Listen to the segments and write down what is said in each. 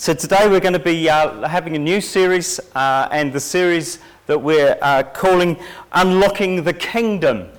So, today we're going to be uh, having a new series, uh, and the series that we're uh, calling Unlocking the Kingdom.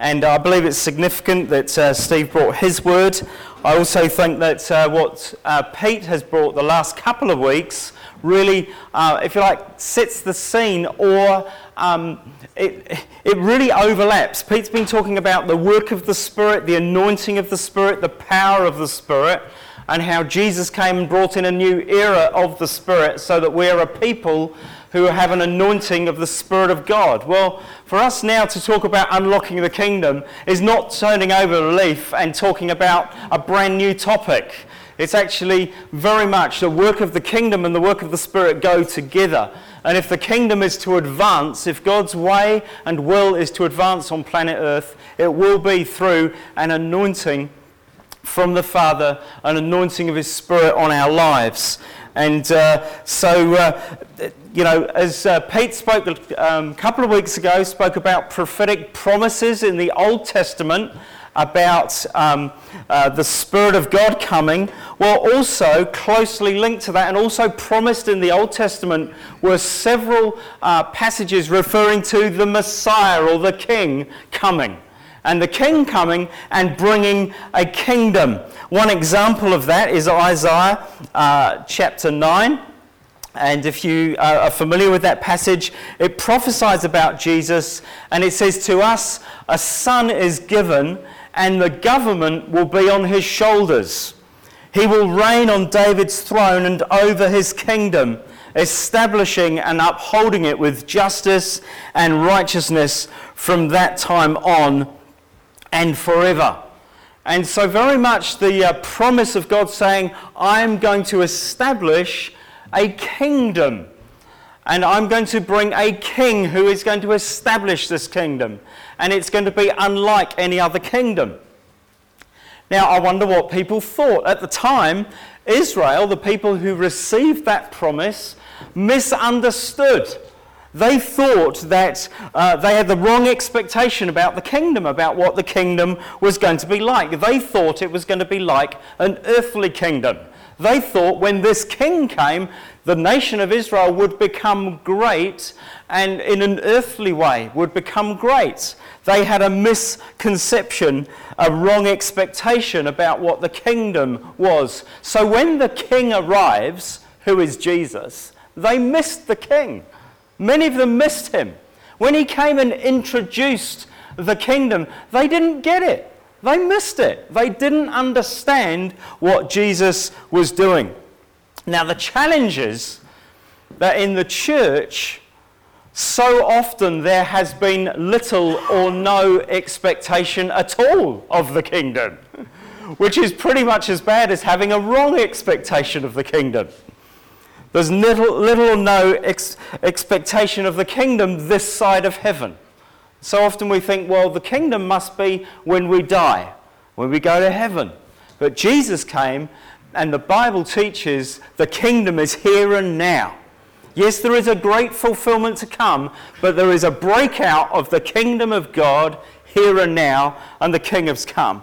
And I believe it's significant that uh, Steve brought his word. I also think that uh, what uh, Pete has brought the last couple of weeks really, if you like, sets the scene or um, it, it really overlaps. Pete's been talking about the work of the Spirit, the anointing of the Spirit, the power of the Spirit and how Jesus came and brought in a new era of the Spirit so that we're a people who have an anointing of the Spirit of God. Well, for us now to talk about unlocking the kingdom is not turning over a leaf and talking about a brand new topic. It's actually very much the work of the kingdom and the work of the Spirit go together. And if the kingdom is to advance, if God's way and will is to advance on planet Earth, it will be through an anointing from the Father, an anointing of His Spirit on our lives. And uh, so, uh, you know, as uh, Pete spoke um, a couple of weeks ago, spoke about prophetic promises in the Old Testament about um, uh, the Spirit of God coming. Well, also closely linked to that, and also promised in the Old Testament, were several uh, passages referring to the Messiah or the King coming and the king coming and bringing a kingdom. One example of that is Isaiah uh, chapter 9. And if you are familiar with that passage, it prophesies about Jesus and it says to us, A son is given and the government will be on his shoulders. He will reign on David's throne and over his kingdom, establishing and upholding it with justice and righteousness from that time on and forever. And so, very much the uh, promise of God saying, I am going to establish a kingdom. And I'm going to bring a king who is going to establish this kingdom. And it's going to be unlike any other kingdom. Now, I wonder what people thought. At the time, Israel, the people who received that promise, misunderstood they thought that uh, they had the wrong expectation about the kingdom, about what the kingdom was going to be like. They thought it was going to be like an earthly kingdom. They thought when this king came, the nation of Israel would become great and in an earthly way would become great. They had a misconception, a wrong expectation about what the kingdom was. So when the king arrives, who is Jesus, they missed the king. Many of them missed him. When he came and introduced the kingdom, they didn't get it. They missed it. They didn't understand what Jesus was doing. Now, the challenge is that in the church, so often there has been little or no expectation at all of the kingdom, which is pretty much as bad as having a wrong expectation of the kingdom. There's little, little or no ex- expectation of the kingdom this side of heaven. So often we think, well, the kingdom must be when we die, when we go to heaven. But Jesus came, and the Bible teaches the kingdom is here and now. Yes, there is a great fulfillment to come, but there is a breakout of the kingdom of God here and now, and the king has come.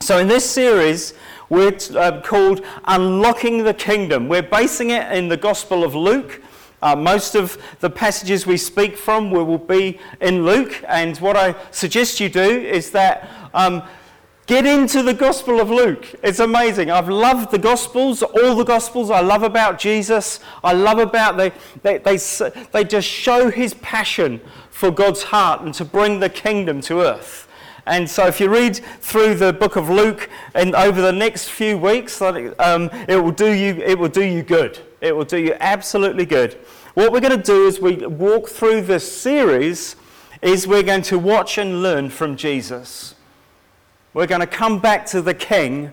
So, in this series, we're uh, called Unlocking the Kingdom. We're basing it in the Gospel of Luke. Uh, most of the passages we speak from will be in Luke, and what I suggest you do is that um, get into the Gospel of Luke. It's amazing. I've loved the Gospels, all the Gospels. I love about Jesus. I love about they, they, they, they just show his passion for God's heart and to bring the kingdom to earth. And so, if you read through the book of Luke and over the next few weeks, um, it, will do you, it will do you good. It will do you absolutely good. What we're going to do as we walk through this series is we're going to watch and learn from Jesus. We're going to come back to the King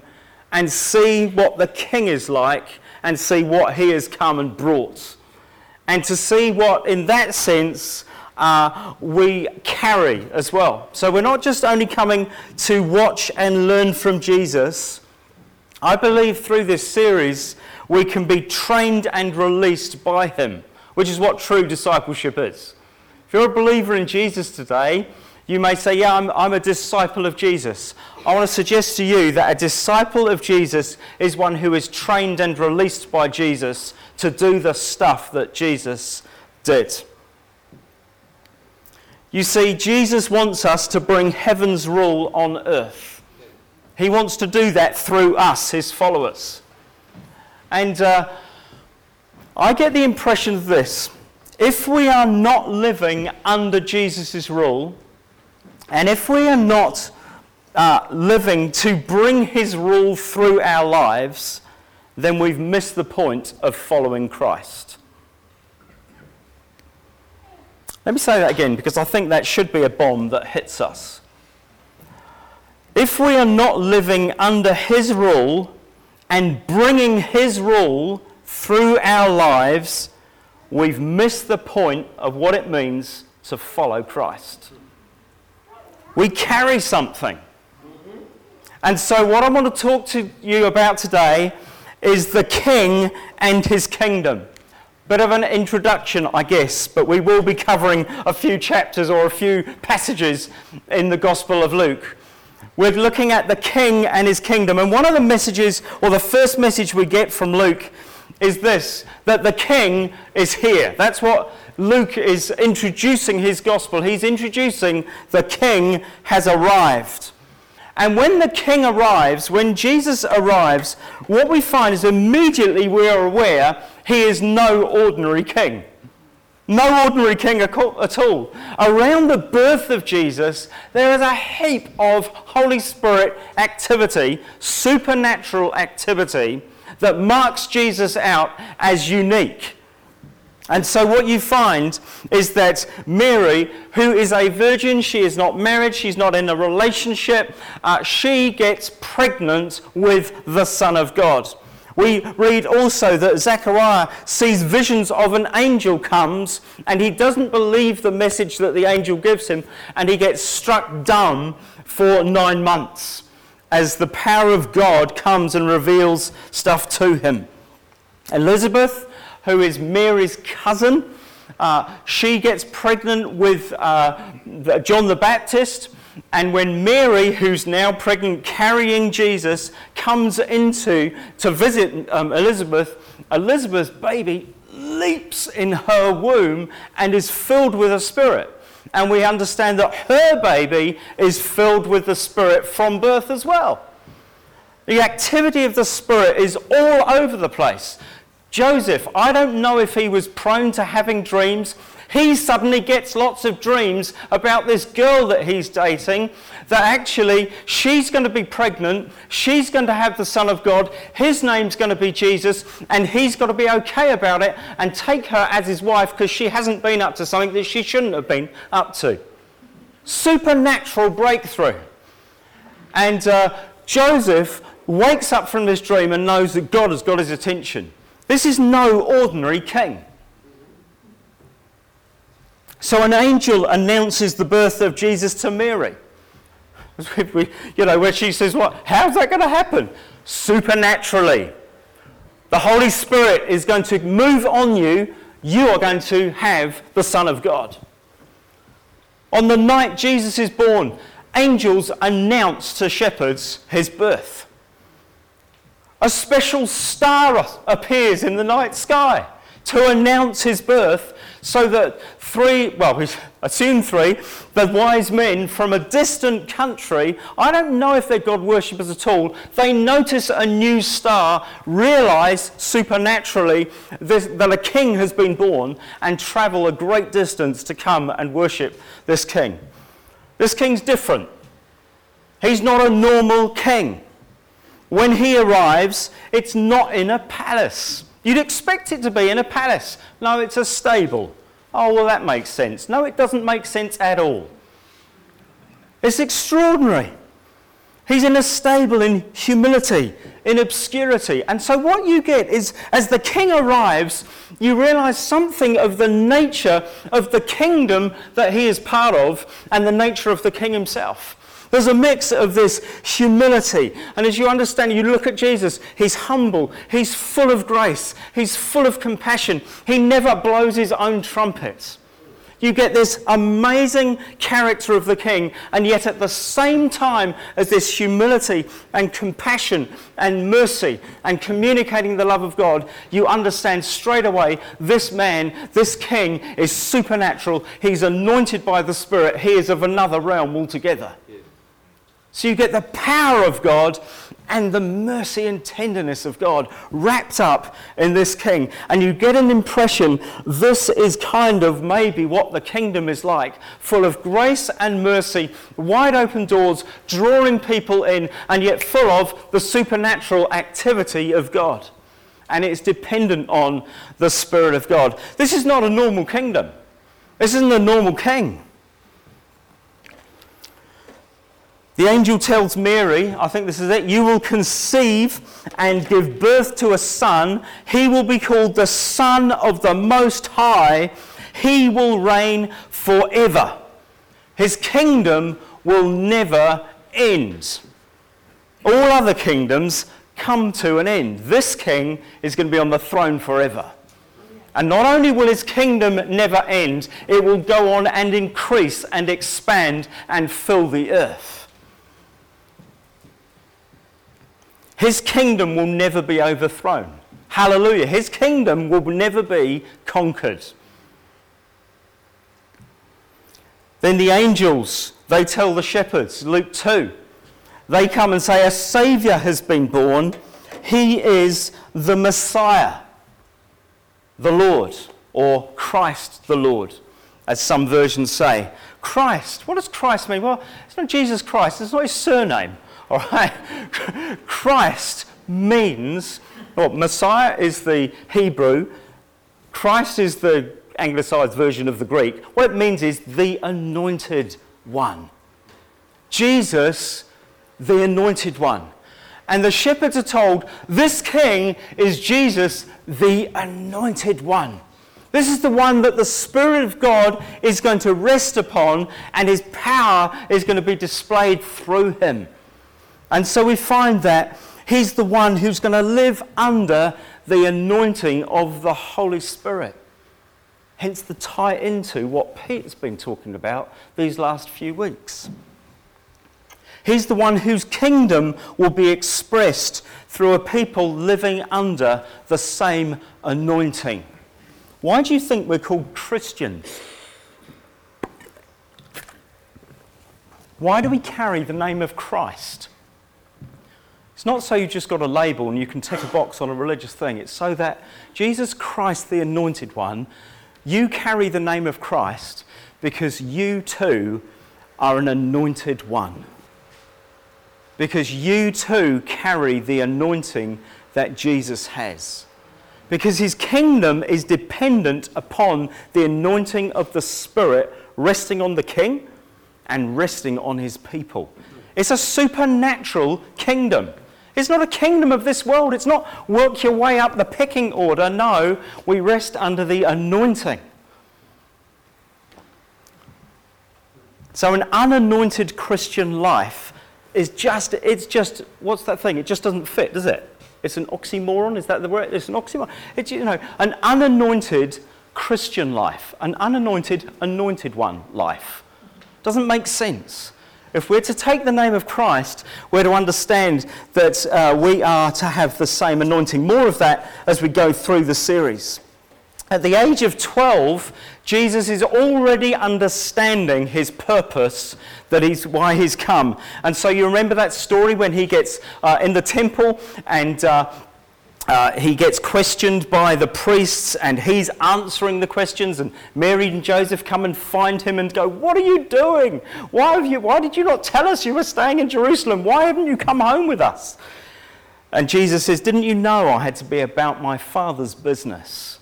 and see what the King is like and see what he has come and brought. And to see what, in that sense, uh, we carry as well. So we're not just only coming to watch and learn from Jesus. I believe through this series we can be trained and released by Him, which is what true discipleship is. If you're a believer in Jesus today, You may say, Yeah, I'm, I'm a disciple of Jesus. I want to suggest to you that a disciple of Jesus is one who is trained and released by Jesus to do the stuff that Jesus did. You see, Jesus wants us to bring heaven's rule on earth. He wants to do that through us, his followers. And uh, I get the impression of this if we are not living under Jesus' rule, and if we are not uh, living to bring his rule through our lives, then we've missed the point of following Christ. Let me say that again because I think that should be a bomb that hits us. If we are not living under his rule and bringing his rule through our lives, we've missed the point of what it means to follow Christ. We carry something. And so, what I want to talk to you about today is the king and his kingdom. Bit of an introduction, I guess, but we will be covering a few chapters or a few passages in the Gospel of Luke. We're looking at the king and his kingdom. And one of the messages, or the first message we get from Luke, is this that the king is here. That's what Luke is introducing his gospel. He's introducing the king has arrived. And when the king arrives, when Jesus arrives, what we find is immediately we are aware he is no ordinary king. No ordinary king at all. Around the birth of Jesus, there is a heap of Holy Spirit activity, supernatural activity, that marks Jesus out as unique. And so, what you find is that Mary, who is a virgin, she is not married, she's not in a relationship, uh, she gets pregnant with the Son of God. We read also that Zechariah sees visions of an angel comes and he doesn't believe the message that the angel gives him and he gets struck dumb for nine months as the power of God comes and reveals stuff to him. Elizabeth who is Mary's cousin. Uh, she gets pregnant with uh, John the Baptist. And when Mary, who's now pregnant, carrying Jesus, comes into to visit um, Elizabeth, Elizabeth's baby leaps in her womb and is filled with a spirit. And we understand that her baby is filled with the Spirit from birth as well. The activity of the Spirit is all over the place. Joseph, I don't know if he was prone to having dreams. He suddenly gets lots of dreams about this girl that he's dating, that actually she's going to be pregnant, she's going to have the Son of God, his name's going to be Jesus, and he's got to be okay about it and take her as his wife because she hasn't been up to something that she shouldn't have been up to. Supernatural breakthrough. And uh, Joseph wakes up from this dream and knows that God has got his attention. This is no ordinary king. So an angel announces the birth of Jesus to Mary. you know, where she says, What? How's that going to happen? Supernaturally. The Holy Spirit is going to move on you. You are going to have the Son of God. On the night Jesus is born, angels announce to shepherds his birth a special star appears in the night sky to announce his birth so that three, well, we assume three, the wise men from a distant country, I don't know if they're God worshippers at all, they notice a new star, realize supernaturally this, that a king has been born, and travel a great distance to come and worship this king. This king's different. He's not a normal king. When he arrives, it's not in a palace. You'd expect it to be in a palace. No, it's a stable. Oh, well, that makes sense. No, it doesn't make sense at all. It's extraordinary. He's in a stable in humility, in obscurity. And so, what you get is as the king arrives, you realize something of the nature of the kingdom that he is part of and the nature of the king himself. There's a mix of this humility. And as you understand, you look at Jesus, he's humble, he's full of grace, he's full of compassion. He never blows his own trumpet. You get this amazing character of the king, and yet at the same time as this humility and compassion and mercy and communicating the love of God, you understand straight away this man, this king, is supernatural. He's anointed by the Spirit. He is of another realm altogether. So you get the power of God and the mercy and tenderness of God wrapped up in this king. And you get an impression this is kind of maybe what the kingdom is like full of grace and mercy, wide open doors, drawing people in, and yet full of the supernatural activity of God. And it's dependent on the Spirit of God. This is not a normal kingdom, this isn't a normal king. The angel tells Mary, I think this is it, you will conceive and give birth to a son. He will be called the Son of the Most High. He will reign forever. His kingdom will never end. All other kingdoms come to an end. This king is going to be on the throne forever. And not only will his kingdom never end, it will go on and increase and expand and fill the earth. His kingdom will never be overthrown. Hallelujah. His kingdom will never be conquered. Then the angels, they tell the shepherds, Luke 2, they come and say, A Saviour has been born. He is the Messiah, the Lord, or Christ the Lord, as some versions say. Christ, what does Christ mean? Well, it's not Jesus Christ, it's not his surname. All right? Christ means, well, Messiah is the Hebrew, Christ is the anglicized version of the Greek. What it means is the anointed one. Jesus, the anointed one. And the shepherds are told, This king is Jesus, the anointed one. This is the one that the Spirit of God is going to rest upon, and his power is going to be displayed through him. And so we find that he's the one who's going to live under the anointing of the Holy Spirit. Hence the tie into what Pete's been talking about these last few weeks. He's the one whose kingdom will be expressed through a people living under the same anointing. Why do you think we're called Christians? Why do we carry the name of Christ? It's not so you just got a label and you can tick a box on a religious thing. It's so that Jesus Christ, the anointed one, you carry the name of Christ because you too are an anointed one. Because you too carry the anointing that Jesus has. Because his kingdom is dependent upon the anointing of the Spirit resting on the king and resting on his people. It's a supernatural kingdom. It's not a kingdom of this world. It's not work your way up the pecking order. No, we rest under the anointing. So, an unanointed Christian life is just, it's just, what's that thing? It just doesn't fit, does it? It's an oxymoron. Is that the word? It's an oxymoron. It's, you know, an unanointed Christian life, an unanointed, anointed one life. Doesn't make sense. If we're to take the name of Christ, we're to understand that uh, we are to have the same anointing. More of that as we go through the series. At the age of 12, Jesus is already understanding his purpose, that he's why he's come. And so you remember that story when he gets uh, in the temple and uh, uh, he gets questioned by the priests and he's answering the questions and mary and joseph come and find him and go what are you doing? Why, have you, why did you not tell us you were staying in jerusalem? Why haven't you come home with us? And jesus says didn't you know i had to be about my father's business?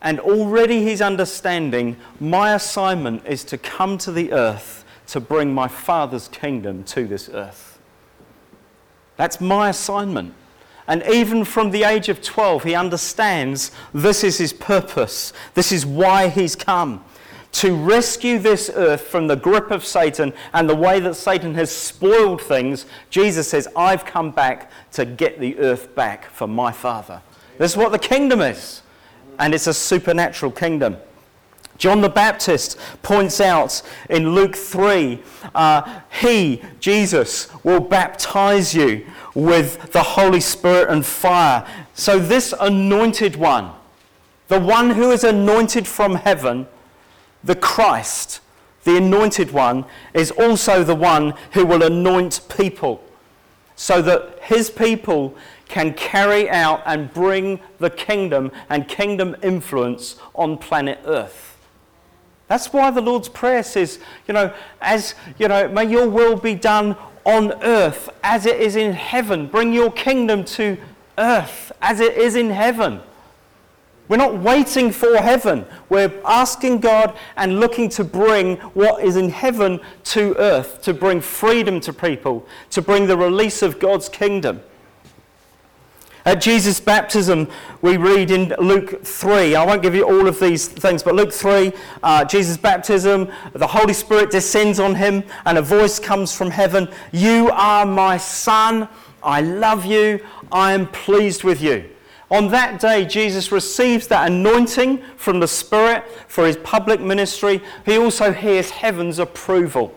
And already he's understanding my assignment is to come to the earth to bring my father's kingdom to this earth. That's my assignment and even from the age of 12, he understands this is his purpose. This is why he's come. To rescue this earth from the grip of Satan and the way that Satan has spoiled things, Jesus says, I've come back to get the earth back for my Father. This is what the kingdom is. And it's a supernatural kingdom. John the Baptist points out in Luke 3 uh, He, Jesus, will baptize you with the Holy Spirit and fire. So, this anointed one, the one who is anointed from heaven, the Christ, the anointed one, is also the one who will anoint people so that his people can carry out and bring the kingdom and kingdom influence on planet Earth. That's why the Lord's Prayer says, you know, as, you know, may your will be done on earth as it is in heaven. Bring your kingdom to earth as it is in heaven. We're not waiting for heaven. We're asking God and looking to bring what is in heaven to earth, to bring freedom to people, to bring the release of God's kingdom. At Jesus' baptism, we read in Luke 3, I won't give you all of these things, but Luke 3, uh, Jesus' baptism, the Holy Spirit descends on him, and a voice comes from heaven You are my son, I love you, I am pleased with you. On that day, Jesus receives that anointing from the Spirit for his public ministry. He also hears heaven's approval.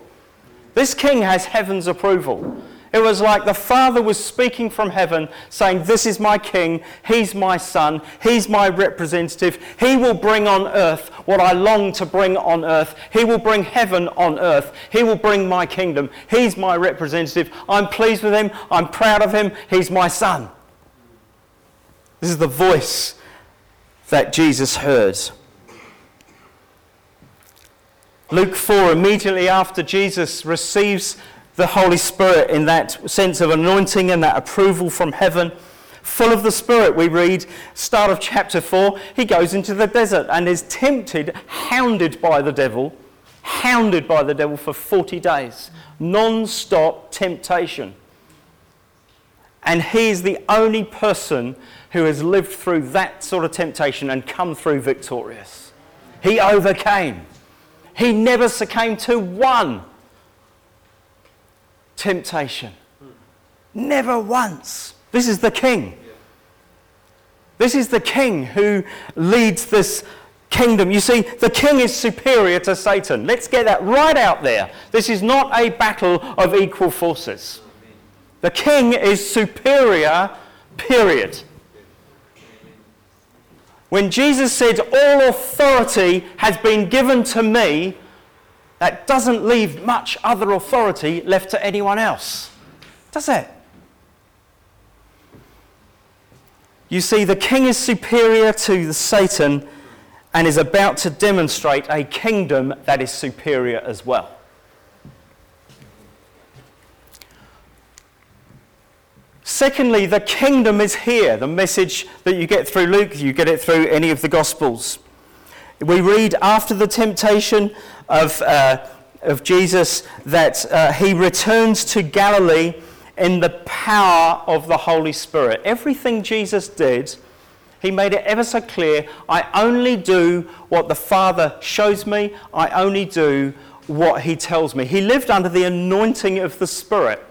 This king has heaven's approval. It was like the Father was speaking from heaven, saying, This is my King, He's my Son, He's my representative. He will bring on earth what I long to bring on earth. He will bring heaven on earth. He will bring my kingdom. He's my representative. I'm pleased with Him. I'm proud of Him. He's my Son. This is the voice that Jesus heard. Luke 4, immediately after Jesus receives the Holy Spirit in that sense of anointing and that approval from heaven. Full of the Spirit, we read, start of chapter 4, he goes into the desert and is tempted, hounded by the devil, hounded by the devil for 40 days. Non stop temptation. And he is the only person who has lived through that sort of temptation and come through victorious. He overcame. He never succumbed to one temptation. Hmm. Never once. This is the king. This is the king who leads this kingdom. You see, the king is superior to Satan. Let's get that right out there. This is not a battle of equal forces. The king is superior, period. When Jesus said, All authority has been given to me, that doesn't leave much other authority left to anyone else, does it? You see, the king is superior to the Satan and is about to demonstrate a kingdom that is superior as well. Secondly, the kingdom is here. The message that you get through Luke, you get it through any of the Gospels. We read after the temptation of, uh, of Jesus that uh, he returns to Galilee in the power of the Holy Spirit. Everything Jesus did, he made it ever so clear I only do what the Father shows me, I only do what he tells me. He lived under the anointing of the Spirit.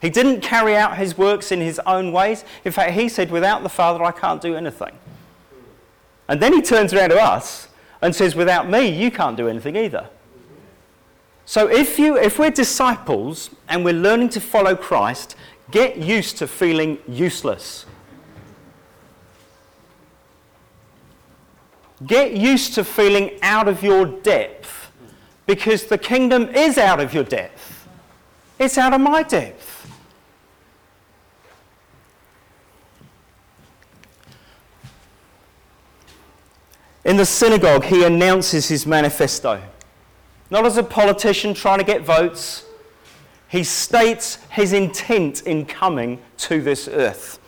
He didn't carry out his works in his own ways. In fact, he said, Without the Father, I can't do anything. And then he turns around to us and says, Without me, you can't do anything either. So if, you, if we're disciples and we're learning to follow Christ, get used to feeling useless. Get used to feeling out of your depth because the kingdom is out of your depth. It's out of my depth. In the synagogue, he announces his manifesto. Not as a politician trying to get votes, he states his intent in coming to this earth.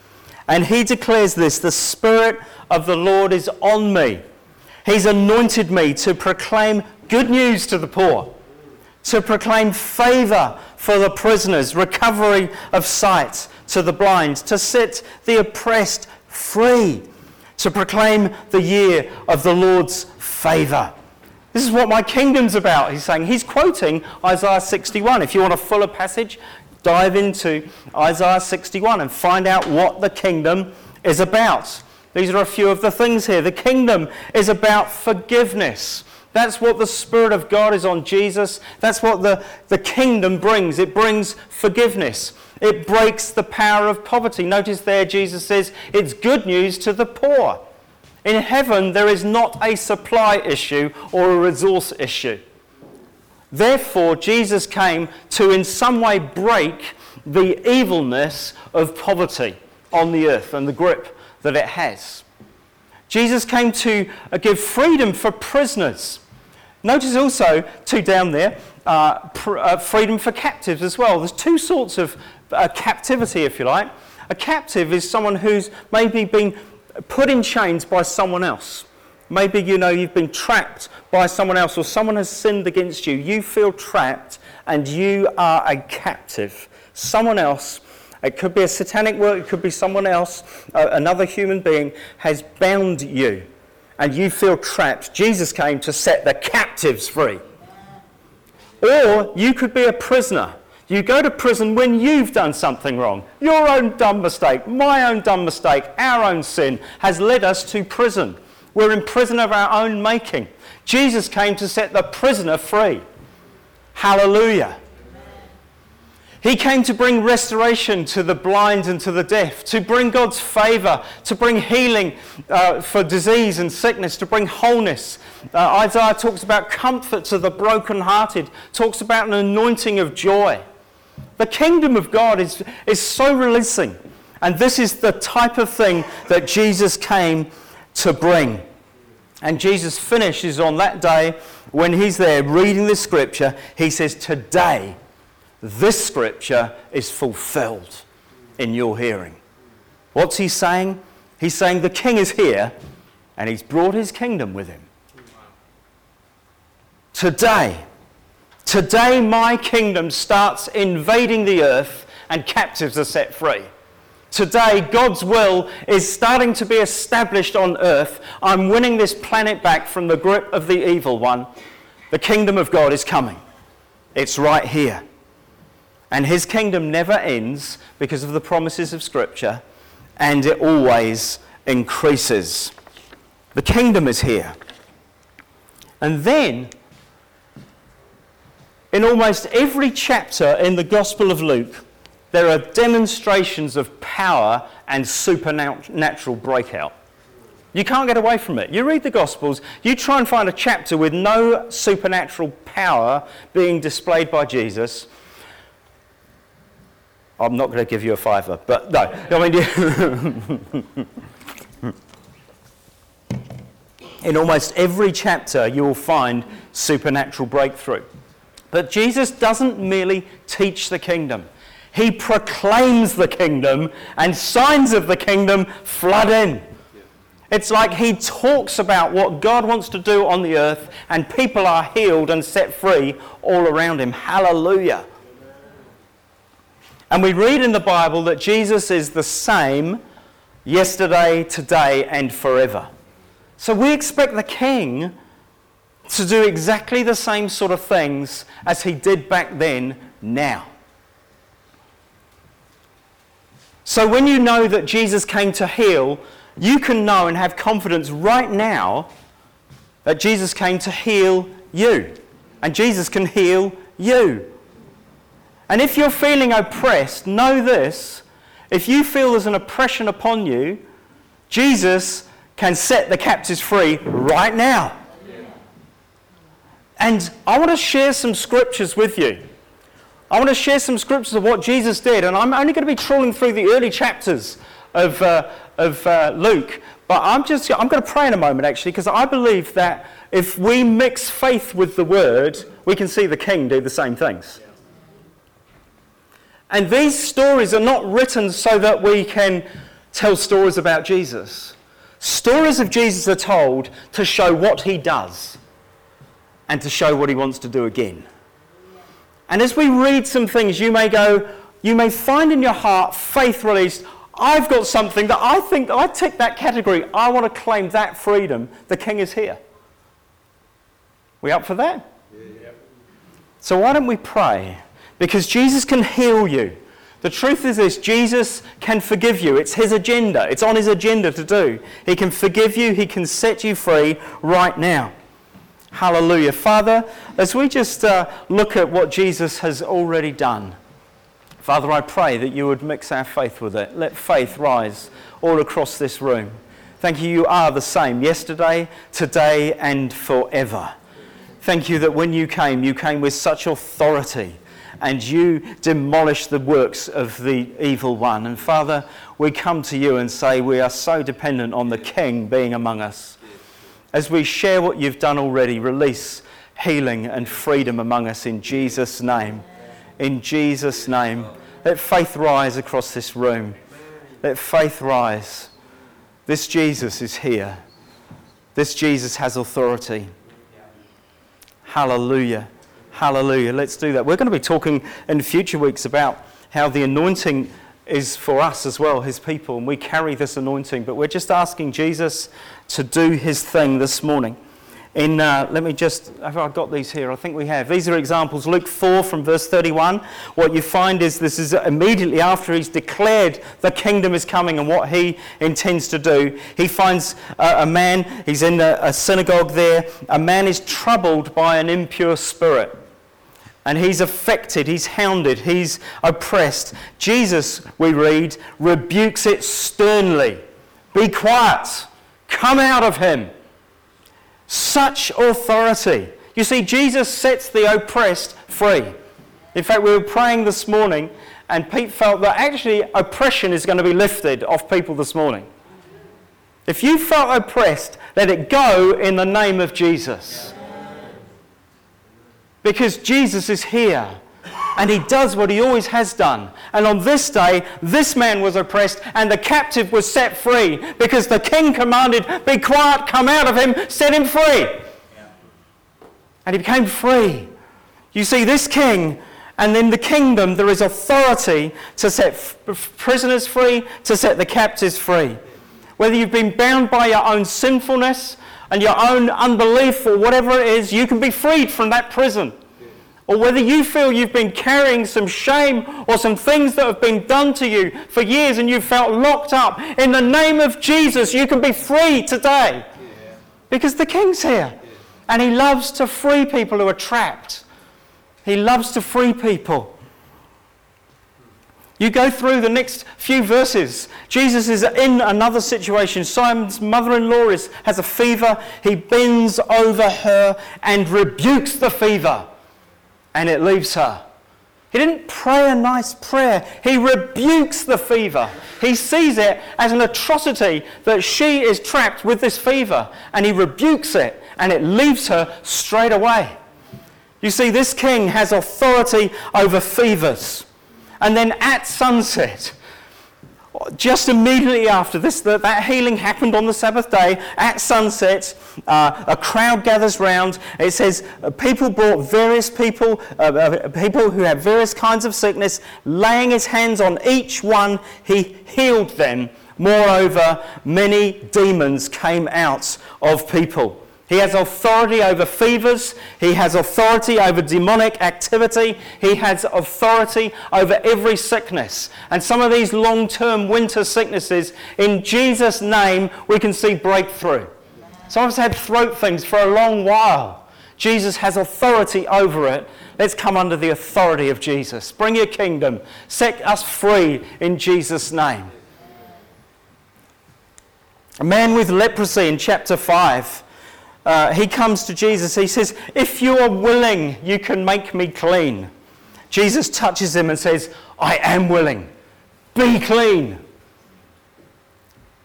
And he declares this the Spirit of the Lord is on me. He's anointed me to proclaim good news to the poor, to proclaim favor for the prisoners, recovery of sight to the blind, to set the oppressed free to proclaim the year of the Lord's favor. This is what my kingdom's about, he's saying. He's quoting Isaiah 61. If you want a fuller passage, dive into Isaiah 61 and find out what the kingdom is about. These are a few of the things here. The kingdom is about forgiveness. That's what the Spirit of God is on Jesus. That's what the, the kingdom brings. It brings forgiveness. It breaks the power of poverty. Notice there, Jesus says, it's good news to the poor. In heaven, there is not a supply issue or a resource issue. Therefore, Jesus came to in some way break the evilness of poverty on the earth and the grip that it has. Jesus came to uh, give freedom for prisoners. Notice also, two down there, uh, pr- uh, freedom for captives as well. There's two sorts of uh, captivity, if you like. A captive is someone who's maybe been put in chains by someone else. Maybe you know you've been trapped by someone else or someone has sinned against you. You feel trapped and you are a captive. Someone else it could be a satanic work, it could be someone else, uh, another human being has bound you and you feel trapped. Jesus came to set the captives free. Or you could be a prisoner. You go to prison when you've done something wrong. Your own dumb mistake, my own dumb mistake, our own sin has led us to prison. We're in prison of our own making. Jesus came to set the prisoner free. Hallelujah. He came to bring restoration to the blind and to the deaf, to bring God's favor, to bring healing uh, for disease and sickness, to bring wholeness. Uh, Isaiah talks about comfort to the brokenhearted, talks about an anointing of joy. The kingdom of God is, is so releasing. And this is the type of thing that Jesus came to bring. And Jesus finishes on that day when he's there reading the scripture. He says, Today, this scripture is fulfilled in your hearing. What's he saying? He's saying the king is here and he's brought his kingdom with him. Today, today my kingdom starts invading the earth and captives are set free. Today, God's will is starting to be established on earth. I'm winning this planet back from the grip of the evil one. The kingdom of God is coming. It's right here. And his kingdom never ends because of the promises of Scripture, and it always increases. The kingdom is here. And then, in almost every chapter in the Gospel of Luke, there are demonstrations of power and supernatural breakout. You can't get away from it. You read the Gospels, you try and find a chapter with no supernatural power being displayed by Jesus, I'm not going to give you a fiver, but no. I mean, in almost every chapter, you will find supernatural breakthrough. But Jesus doesn't merely teach the kingdom, he proclaims the kingdom, and signs of the kingdom flood in. It's like he talks about what God wants to do on the earth, and people are healed and set free all around him. Hallelujah. And we read in the Bible that Jesus is the same yesterday, today, and forever. So we expect the king to do exactly the same sort of things as he did back then, now. So when you know that Jesus came to heal, you can know and have confidence right now that Jesus came to heal you. And Jesus can heal you. And if you're feeling oppressed, know this. If you feel there's an oppression upon you, Jesus can set the captives free right now. And I want to share some scriptures with you. I want to share some scriptures of what Jesus did. And I'm only going to be trawling through the early chapters of, uh, of uh, Luke. But I'm just, I'm going to pray in a moment actually, because I believe that if we mix faith with the word, we can see the king do the same things. And these stories are not written so that we can tell stories about Jesus. Stories of Jesus are told to show what he does and to show what he wants to do again. And as we read some things, you may go, you may find in your heart faith released. I've got something that I think that I tick that category. I want to claim that freedom. The king is here. We up for that? Yeah. So why don't we pray? Because Jesus can heal you. The truth is this Jesus can forgive you. It's his agenda, it's on his agenda to do. He can forgive you, he can set you free right now. Hallelujah. Father, as we just uh, look at what Jesus has already done, Father, I pray that you would mix our faith with it. Let faith rise all across this room. Thank you, you are the same yesterday, today, and forever. Thank you that when you came, you came with such authority and you demolished the works of the evil one. And Father, we come to you and say we are so dependent on the King being among us. As we share what you've done already, release healing and freedom among us in Jesus' name. In Jesus' name. Let faith rise across this room. Let faith rise. This Jesus is here. This Jesus has authority. Hallelujah. Hallelujah. Let's do that. We're going to be talking in future weeks about how the anointing is for us as well, his people, and we carry this anointing. But we're just asking Jesus to do his thing this morning in, uh, let me just, have I got these here? I think we have. These are examples. Luke 4 from verse 31. What you find is this is immediately after he's declared the kingdom is coming and what he intends to do. He finds uh, a man, he's in a, a synagogue there. A man is troubled by an impure spirit. And he's affected, he's hounded, he's oppressed. Jesus, we read, rebukes it sternly. Be quiet, come out of him. Such authority. You see, Jesus sets the oppressed free. In fact, we were praying this morning, and Pete felt that actually oppression is going to be lifted off people this morning. If you felt oppressed, let it go in the name of Jesus. Because Jesus is here and he does what he always has done. And on this day, this man was oppressed and the captive was set free because the king commanded, Be quiet, come out of him, set him free. And he became free. You see, this king, and in the kingdom, there is authority to set f- prisoners free, to set the captives free. Whether you've been bound by your own sinfulness and your own unbelief or whatever it is, you can be freed from that prison or whether you feel you've been carrying some shame or some things that have been done to you for years and you've felt locked up, in the name of Jesus, you can be free today. Because the King's here. And He loves to free people who are trapped. He loves to free people. You go through the next few verses. Jesus is in another situation. Simon's mother in law has a fever. He bends over her and rebukes the fever and it leaves her. He didn't pray a nice prayer. He rebukes the fever. He sees it as an atrocity that she is trapped with this fever, and he rebukes it, and it leaves her straight away. You see, this king has authority over fevers. And then at sunset, just immediately after this, that, that healing happened on the Sabbath day at sunset. Uh, a crowd gathers round. It says uh, people brought various people, uh, uh, people who had various kinds of sickness, laying his hands on each one, he healed them. Moreover, many demons came out of people. He has authority over fevers. He has authority over demonic activity. He has authority over every sickness. And some of these long term winter sicknesses, in Jesus' name, we can see breakthrough. Some of us had throat things for a long while. Jesus has authority over it. Let's come under the authority of Jesus. Bring your kingdom. Set us free in Jesus' name. A man with leprosy in chapter 5 uh, he comes to Jesus. He says, If you are willing, you can make me clean. Jesus touches him and says, I am willing. Be clean.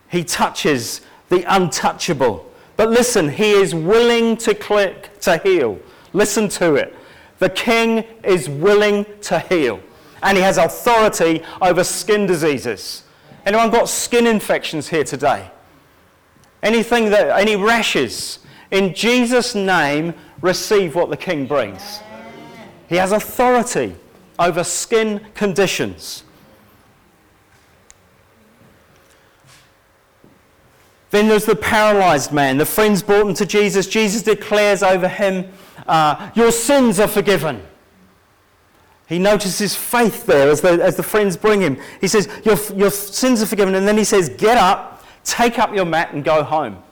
He touches the untouchable. But listen, he is willing to click to heal. Listen to it. The king is willing to heal. And he has authority over skin diseases. Anyone got skin infections here today? Anything that any rashes? In Jesus' name, receive what the King brings. He has authority over skin conditions. Then there's the paralyzed man. The friends brought him to Jesus. Jesus declares over him, uh, Your sins are forgiven. He notices faith there as the, as the friends bring him. He says, your, your sins are forgiven. And then he says, Get up, take up your mat, and go home.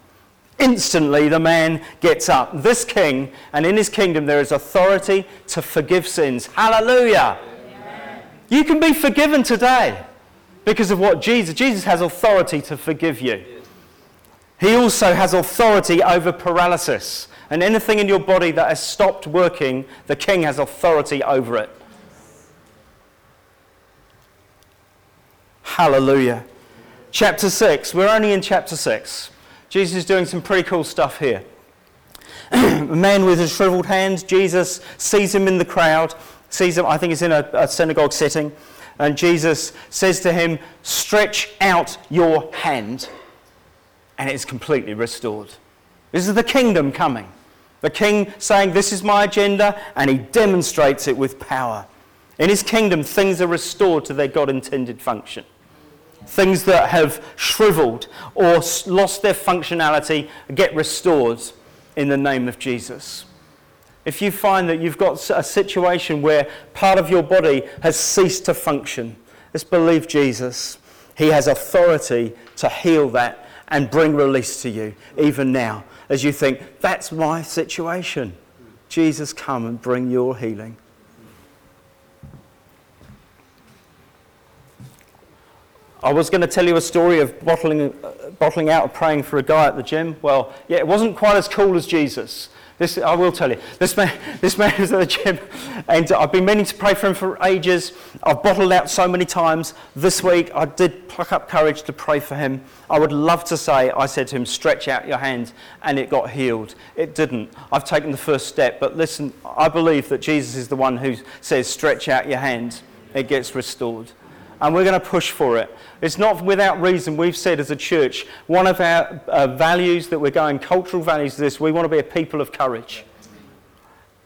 Instantly the man gets up. This king, and in his kingdom there is authority to forgive sins. Hallelujah. Amen. You can be forgiven today because of what Jesus, Jesus has authority to forgive you. He also has authority over paralysis. And anything in your body that has stopped working, the king has authority over it. Hallelujah. Chapter 6. We're only in chapter 6. Jesus is doing some pretty cool stuff here. a man with a shriveled hand, Jesus sees him in the crowd, sees him, I think it's in a, a synagogue setting, and Jesus says to him, Stretch out your hand. And it's completely restored. This is the kingdom coming. The king saying, This is my agenda, and he demonstrates it with power. In his kingdom, things are restored to their God intended function. Things that have shriveled or lost their functionality get restored in the name of Jesus. If you find that you've got a situation where part of your body has ceased to function, let's believe Jesus. He has authority to heal that and bring release to you, even now, as you think, that's my situation. Jesus, come and bring your healing. I was going to tell you a story of bottling, uh, bottling out of praying for a guy at the gym. Well, yeah, it wasn't quite as cool as Jesus. This, I will tell you. This man, this man was at the gym, and I've been meaning to pray for him for ages. I've bottled out so many times. This week, I did pluck up courage to pray for him. I would love to say, I said to him, stretch out your hand, and it got healed. It didn't. I've taken the first step, but listen, I believe that Jesus is the one who says, stretch out your hand, it gets restored and we're going to push for it. It's not without reason we've said as a church, one of our uh, values that we're going, cultural values, is this we want to be a people of courage.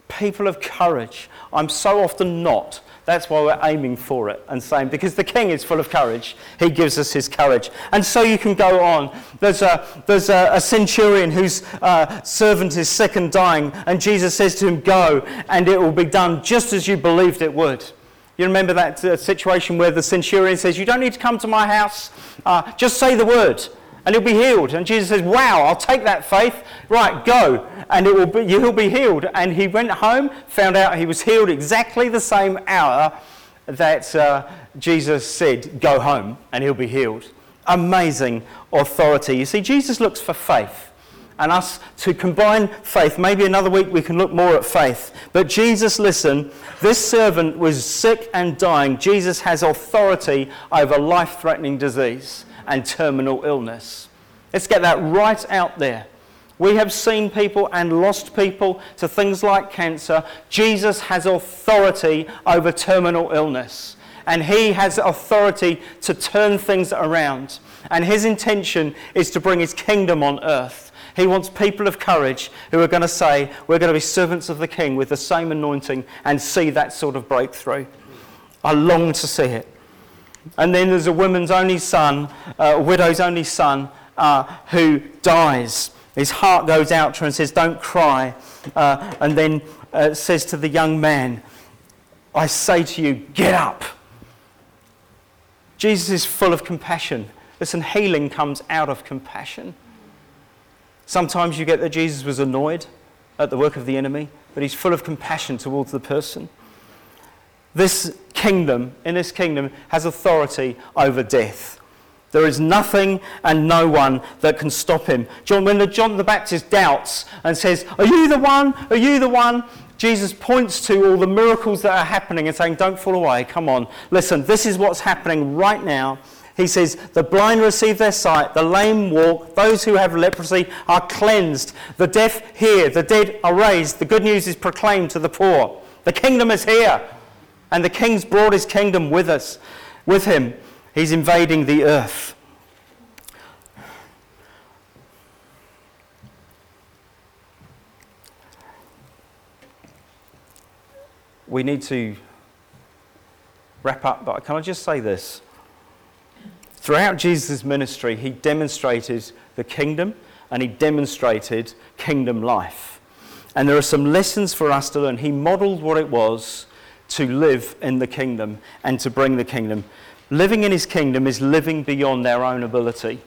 People of courage. I'm so often not. That's why we're aiming for it and saying, because the king is full of courage, he gives us his courage. And so you can go on. There's a, there's a, a centurion whose uh, servant is sick and dying, and Jesus says to him, Go, and it will be done just as you believed it would. You remember that uh, situation where the centurion says, You don't need to come to my house, uh, just say the word and he'll be healed. And Jesus says, Wow, I'll take that faith. Right, go. And it will be, he'll be healed. And he went home, found out he was healed exactly the same hour that uh, Jesus said, Go home and he'll be healed. Amazing authority. You see, Jesus looks for faith and us to combine faith. Maybe another week we can look more at faith. But Jesus, listen, this servant was sick and dying. Jesus has authority over life threatening disease and terminal illness. Let's get that right out there. We have seen people and lost people to things like cancer. Jesus has authority over terminal illness. And he has authority to turn things around. And his intention is to bring his kingdom on earth. He wants people of courage who are going to say, We're going to be servants of the King with the same anointing and see that sort of breakthrough. I long to see it. And then there's a woman's only son, uh, a widow's only son, uh, who dies. His heart goes out to her and says, Don't cry. Uh, and then uh, says to the young man, I say to you, get up. Jesus is full of compassion. Listen, healing comes out of compassion. Sometimes you get that Jesus was annoyed at the work of the enemy, but he's full of compassion towards the person. This kingdom, in this kingdom, has authority over death. There is nothing and no one that can stop him. John, when the, John the Baptist doubts and says, Are you the one? Are you the one? Jesus points to all the miracles that are happening and saying, Don't fall away. Come on. Listen, this is what's happening right now he says, The blind receive their sight, the lame walk, those who have leprosy are cleansed, the deaf hear, the dead are raised, the good news is proclaimed to the poor. The kingdom is here, and the king's brought his kingdom with us, with him. He's invading the earth. We need to wrap up, but can I just say this? Throughout Jesus' ministry, he demonstrated the kingdom and he demonstrated kingdom life. And there are some lessons for us to learn. He modeled what it was to live in the kingdom and to bring the kingdom. Living in his kingdom is living beyond our own ability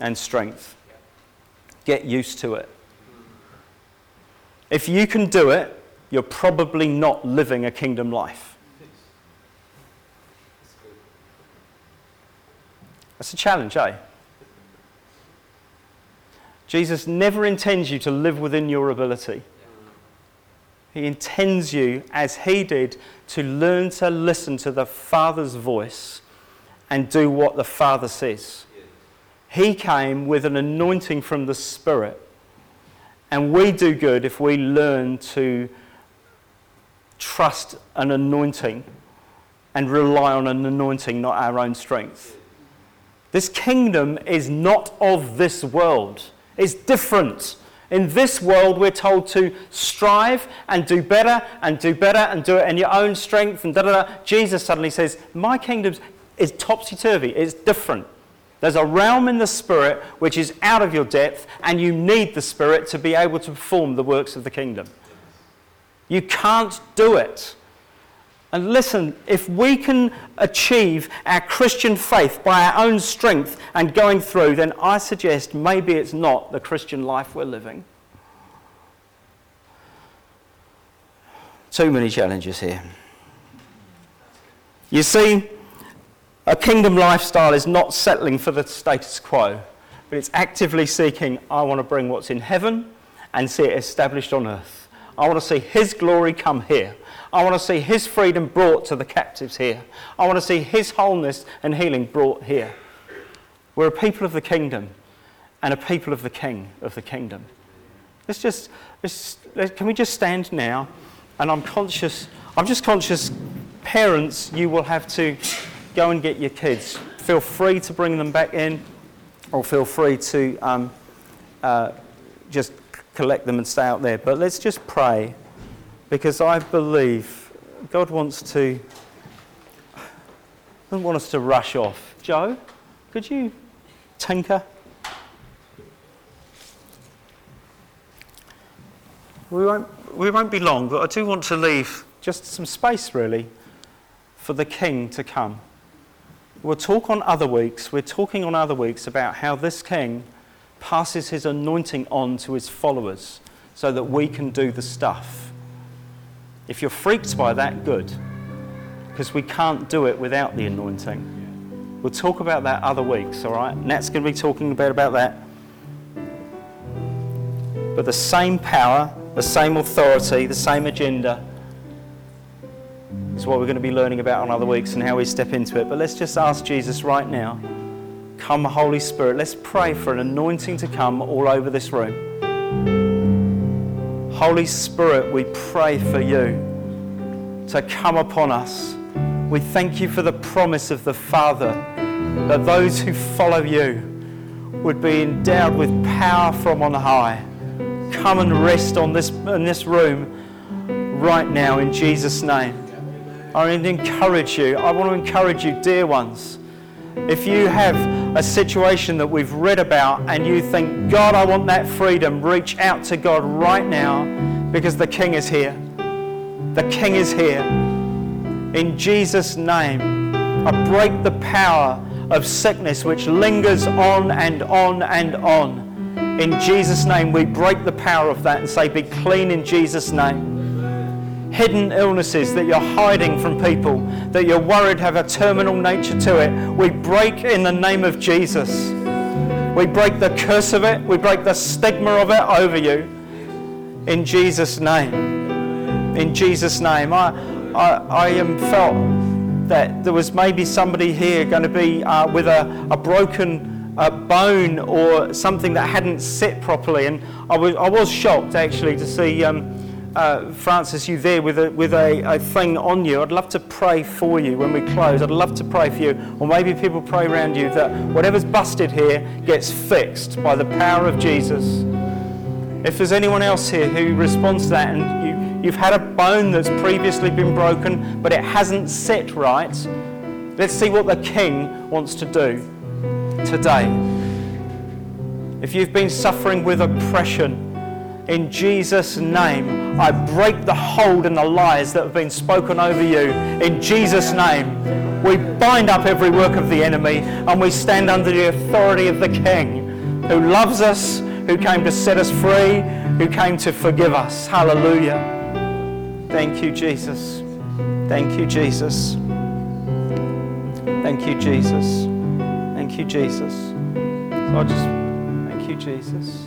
and strength. get used to it. If you can do it, you're probably not living a kingdom life. That's a challenge, eh? Jesus never intends you to live within your ability. He intends you, as he did, to learn to listen to the Father's voice and do what the Father says. He came with an anointing from the Spirit. And we do good if we learn to trust an anointing and rely on an anointing, not our own strength. This kingdom is not of this world, it's different. In this world, we're told to strive and do better and do better and do it in your own strength and da da da. Jesus suddenly says, My kingdom is topsy turvy, it's different. There's a realm in the spirit which is out of your depth, and you need the spirit to be able to perform the works of the kingdom. You can't do it. And listen, if we can achieve our Christian faith by our own strength and going through, then I suggest maybe it's not the Christian life we're living. Too many challenges here. You see, a kingdom lifestyle is not settling for the status quo, but it's actively seeking, I want to bring what's in heaven and see it established on earth. I want to see His glory come here. I want to see His freedom brought to the captives here. I want to see His wholeness and healing brought here. We're a people of the kingdom and a people of the King of the kingdom. Let's just, let's, can we just stand now? And I'm conscious, I'm just conscious, parents, you will have to go and get your kids. Feel free to bring them back in, or feel free to um, uh, just collect them and stay out there. But let's just pray, because I believe God wants to, doesn't want us to rush off. Joe, could you tinker? We won't, we won't be long, but I do want to leave just some space, really, for the King to come. We'll talk on other weeks, we're talking on other weeks about how this king passes his anointing on to his followers so that we can do the stuff. If you're freaked by that, good, because we can't do it without the anointing. We'll talk about that other weeks, all right? Nat's going to be talking a bit about that. But the same power, the same authority, the same agenda is what we're going to be learning about on other weeks and how we step into it. But let's just ask Jesus right now come, Holy Spirit. Let's pray for an anointing to come all over this room. Holy Spirit, we pray for you to come upon us. We thank you for the promise of the Father that those who follow you would be endowed with power from on high. Come and rest on this, in this room right now in Jesus' name. I encourage you. I want to encourage you, dear ones. If you have a situation that we've read about and you think, God, I want that freedom, reach out to God right now because the King is here. The King is here. In Jesus' name, I break the power of sickness which lingers on and on and on. In Jesus' name, we break the power of that and say, Be clean in Jesus' name hidden illnesses that you're hiding from people, that you're worried have a terminal nature to it, we break in the name of Jesus. We break the curse of it, we break the stigma of it over you. In Jesus' name. In Jesus' name. I, I, I am felt that there was maybe somebody here going to be uh, with a, a broken uh, bone or something that hadn't sit properly. And I was, I was shocked actually to see. Um, uh, Francis, you there with, a, with a, a thing on you. I'd love to pray for you when we close. I'd love to pray for you. Or maybe people pray around you that whatever's busted here gets fixed by the power of Jesus. If there's anyone else here who responds to that and you, you've had a bone that's previously been broken, but it hasn't set right, let's see what the King wants to do today. If you've been suffering with oppression, in Jesus' name, I break the hold and the lies that have been spoken over you. In Jesus' name, we bind up every work of the enemy and we stand under the authority of the King who loves us, who came to set us free, who came to forgive us. Hallelujah. Thank you, Jesus. Thank you, Jesus. Thank you, Jesus. Thank you, Jesus. So I just thank you, Jesus.